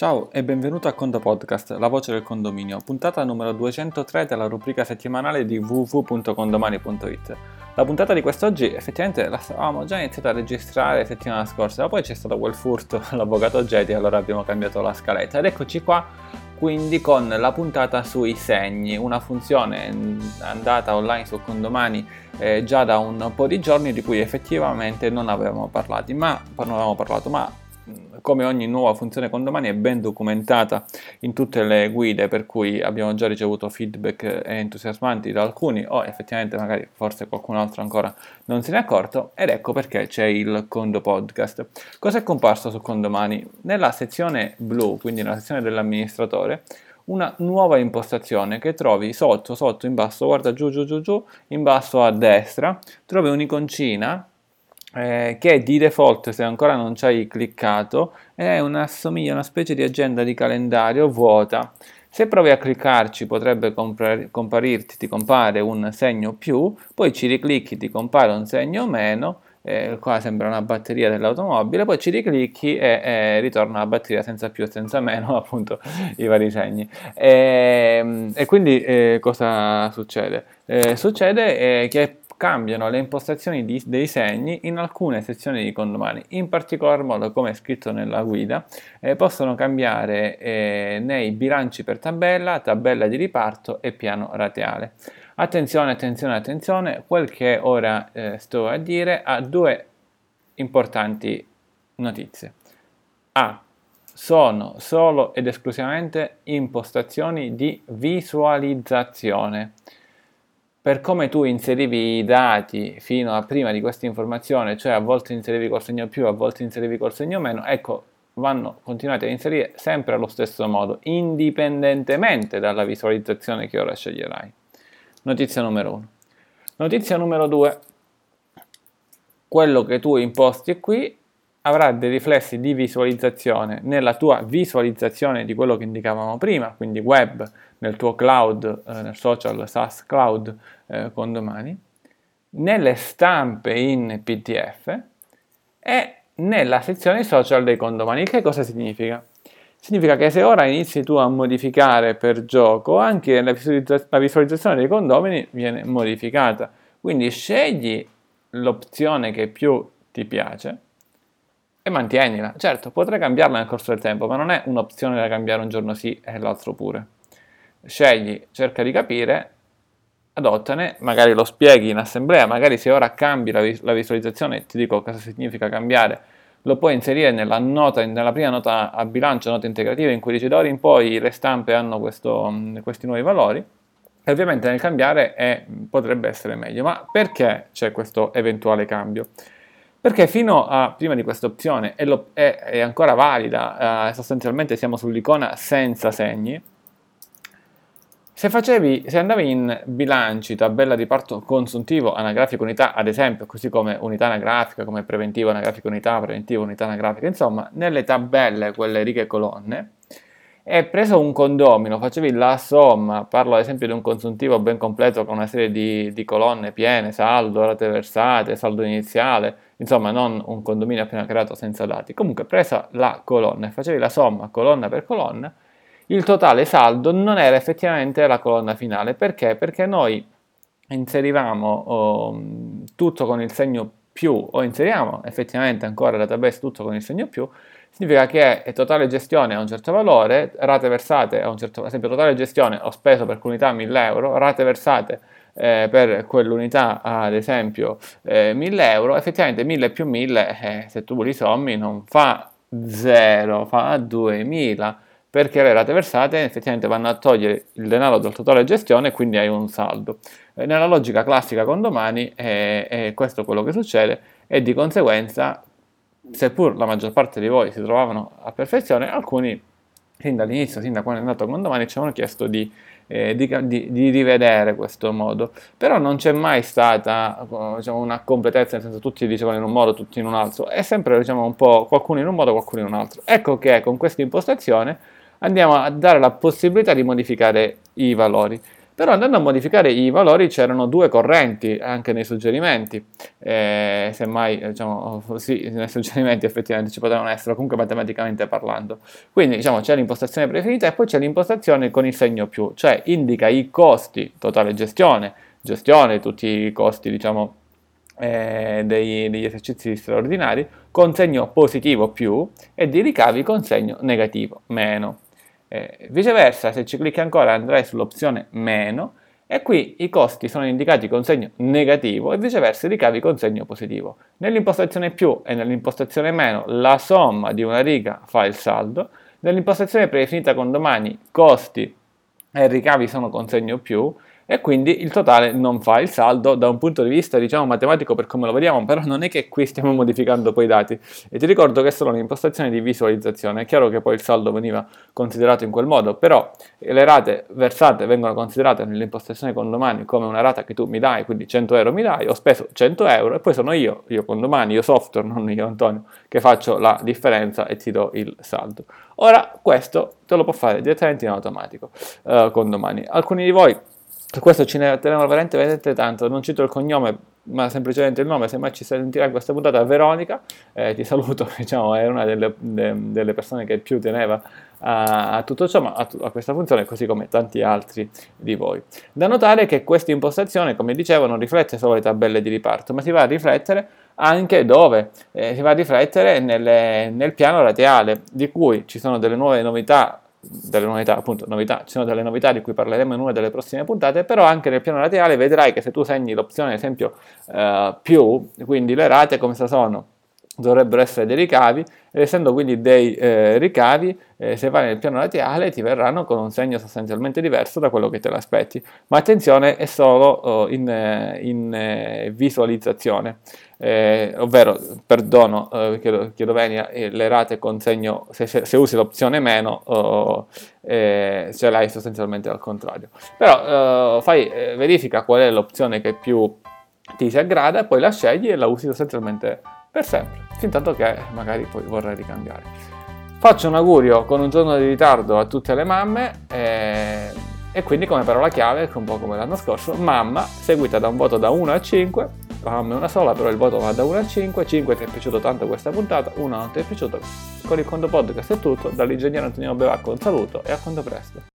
Ciao e benvenuto a Condo Podcast, la voce del condominio, puntata numero 203 della rubrica settimanale di www.condomani.it. La puntata di quest'oggi effettivamente la stavamo già iniziata a registrare settimana scorsa, ma poi c'è stato quel furto all'avvocato Jedi, allora abbiamo cambiato la scaletta. Ed eccoci qua quindi con la puntata sui segni, una funzione andata online su Condomani eh, già da un po' di giorni di cui effettivamente non avevamo parlato, ma, non avevamo parlato, ma come ogni nuova funzione condomani è ben documentata in tutte le guide per cui abbiamo già ricevuto feedback entusiasmanti da alcuni o effettivamente magari forse qualcun altro ancora non se ne è accorto ed ecco perché c'è il Condo Podcast. Cosa è comparso su Condomani? Nella sezione blu, quindi nella sezione dell'amministratore, una nuova impostazione che trovi sotto, sotto, in basso, guarda giù, giù, giù, giù, in basso a destra, trovi un'iconcina eh, che di default se ancora non ci hai cliccato è una, assomiglia una specie di agenda di calendario vuota. Se provi a cliccarci potrebbe compar- comparirti, ti compare un segno più, poi ci riclicchi, ti compare un segno meno, eh, qua sembra una batteria dell'automobile, poi ci riclicchi e, e ritorna la batteria senza più e senza meno, appunto i vari segni. E, ehm, e quindi eh, cosa succede? Eh, succede eh, che cambiano le impostazioni di, dei segni in alcune sezioni di condomani, in particolar modo come è scritto nella guida, eh, possono cambiare eh, nei bilanci per tabella, tabella di riparto e piano rateale. Attenzione, attenzione, attenzione, quel che ora eh, sto a dire ha due importanti notizie. A. Sono solo ed esclusivamente impostazioni di visualizzazione per come tu inserivi i dati fino a prima di questa informazione, cioè a volte inserivi col segno più, a volte inserivi col segno meno, ecco, vanno continuati a inserire sempre allo stesso modo, indipendentemente dalla visualizzazione che ora sceglierai. Notizia numero 1. Notizia numero 2. Quello che tu imposti qui avrà dei riflessi di visualizzazione nella tua visualizzazione di quello che indicavamo prima, quindi web, nel tuo cloud, eh, nel social SaaS cloud eh, con domani, nelle stampe in PDF e nella sezione social dei condomani. Che cosa significa? Significa che se ora inizi tu a modificare per gioco, anche la, visualizza- la visualizzazione dei condomini viene modificata. Quindi scegli l'opzione che più ti piace e mantienila. Certo, potrai cambiarla nel corso del tempo, ma non è un'opzione da cambiare un giorno sì e l'altro pure scegli, cerca di capire, adottane, magari lo spieghi in assemblea, magari se ora cambi la, vis- la visualizzazione, ti dico cosa significa cambiare, lo puoi inserire nella, nota, nella prima nota a bilancio, nota integrativa, in cui dice d'ora in poi le stampe hanno questo, questi nuovi valori, e ovviamente nel cambiare è, potrebbe essere meglio. Ma perché c'è questo eventuale cambio? Perché fino a prima di questa opzione è, è, è ancora valida, eh, sostanzialmente siamo sull'icona senza segni, se, facevi, se andavi in bilanci, tabella di parto consuntivo, anagrafica unità, ad esempio, così come unità anagrafica, come preventivo, anagrafica unità, preventivo, unità anagrafica, insomma, nelle tabelle, quelle righe e colonne, e preso un condomino, facevi la somma, parlo ad esempio di un consuntivo ben completo con una serie di, di colonne piene, saldo, rate versate, saldo iniziale, insomma non un condominio appena creato senza dati. Comunque presa la colonna e facevi la somma colonna per colonna, il totale saldo non era effettivamente la colonna finale. Perché? Perché noi inserivamo oh, tutto con il segno più o inseriamo effettivamente ancora database tutto con il segno più, significa che totale gestione a un certo valore, rate versate a un certo, ad esempio totale gestione ho speso per quell'unità 1000 euro, rate versate eh, per quell'unità ad esempio eh, 1000 euro, effettivamente 1000 più 1000 eh, se tu li sommi non fa 0, fa 2000 perché le rate versate effettivamente vanno a togliere il denaro dal totale gestione e quindi hai un saldo. Eh, nella logica classica con domani è, è questo quello che succede e di conseguenza, seppur la maggior parte di voi si trovavano a perfezione, alcuni sin dall'inizio, sin da quando è andato con domani, ci avevano chiesto di, eh, di, di, di, rivedere questo modo. Però non c'è mai stata diciamo, una completezza, nel senso tutti dicevano in un modo, tutti in un altro, è sempre diciamo, un po' qualcuno in un modo, qualcuno in un altro. Ecco che con questa impostazione andiamo a dare la possibilità di modificare i valori. Però andando a modificare i valori c'erano due correnti anche nei suggerimenti, eh, semmai diciamo, sì, nei suggerimenti effettivamente ci potevano essere, comunque matematicamente parlando. Quindi diciamo c'è l'impostazione preferita e poi c'è l'impostazione con il segno più, cioè indica i costi, totale gestione, gestione, tutti i costi diciamo eh, dei, degli esercizi straordinari con segno positivo più e di ricavi con segno negativo meno. Eh, viceversa, se ci clicchi ancora andrai sull'opzione meno e qui i costi sono indicati con segno negativo e viceversa i ricavi con segno positivo. Nell'impostazione più e nell'impostazione meno la somma di una riga fa il saldo, nell'impostazione predefinita con domani costi e ricavi sono con segno più e quindi il totale non fa il saldo da un punto di vista diciamo matematico per come lo vediamo, però non è che qui stiamo modificando poi i dati e ti ricordo che è solo un'impostazione di visualizzazione, è chiaro che poi il saldo veniva considerato in quel modo, però le rate versate vengono considerate nell'impostazione con domani come una rata che tu mi dai, quindi 100 euro mi dai, ho speso 100 euro e poi sono io, io con domani, io software, non io Antonio, che faccio la differenza e ti do il saldo. Ora questo te lo può fare direttamente in automatico uh, con domani. Alcuni di voi per questo ci ne teniamo veramente, veramente tanto. Non cito il cognome, ma semplicemente il nome. Se mai ci sentirà in questa puntata, Veronica, eh, ti saluto. Diciamo, è una delle, de, delle, persone che più teneva a, a tutto ciò, ma a, a, questa funzione, così come tanti altri di voi. Da notare che questa impostazione, come dicevo, non riflette solo le tabelle di riparto, ma si va a riflettere anche dove eh, si va a riflettere nelle, nel piano radiale, di cui ci sono delle nuove novità delle novità, appunto, novità, ci sono delle novità di cui parleremo in una delle prossime puntate, però anche nel piano laterale vedrai che se tu segni l'opzione, ad esempio, eh, più, quindi le rate come sono? Dovrebbero essere dei ricavi, ed essendo quindi dei eh, ricavi, eh, se vai nel piano laterale ti verranno con un segno sostanzialmente diverso da quello che te l'aspetti. Ma attenzione, è solo oh, in, eh, in eh, visualizzazione eh, ovvero, perdono, eh, chiedo, chiedo venia, le rate con segno, se, se usi l'opzione meno, oh, ce l'hai sostanzialmente al contrario. Però fai, verifica qual è l'opzione che più ti si aggrada, poi la scegli e la usi sostanzialmente per sempre, fin tanto che magari poi vorrai ricambiare. Faccio un augurio con un giorno di ritardo a tutte le mamme. E quindi come parola chiave, un po' come l'anno scorso, mamma, seguita da un voto da 1 a 5, la mamma è una sola, però il voto va da 1 a 5, 5 ti è piaciuto tanto questa puntata, 1 non ti è piaciuto. Con il conto podcast è tutto, dall'ingegnere Antonio Bevacco un saluto e a quanto presto.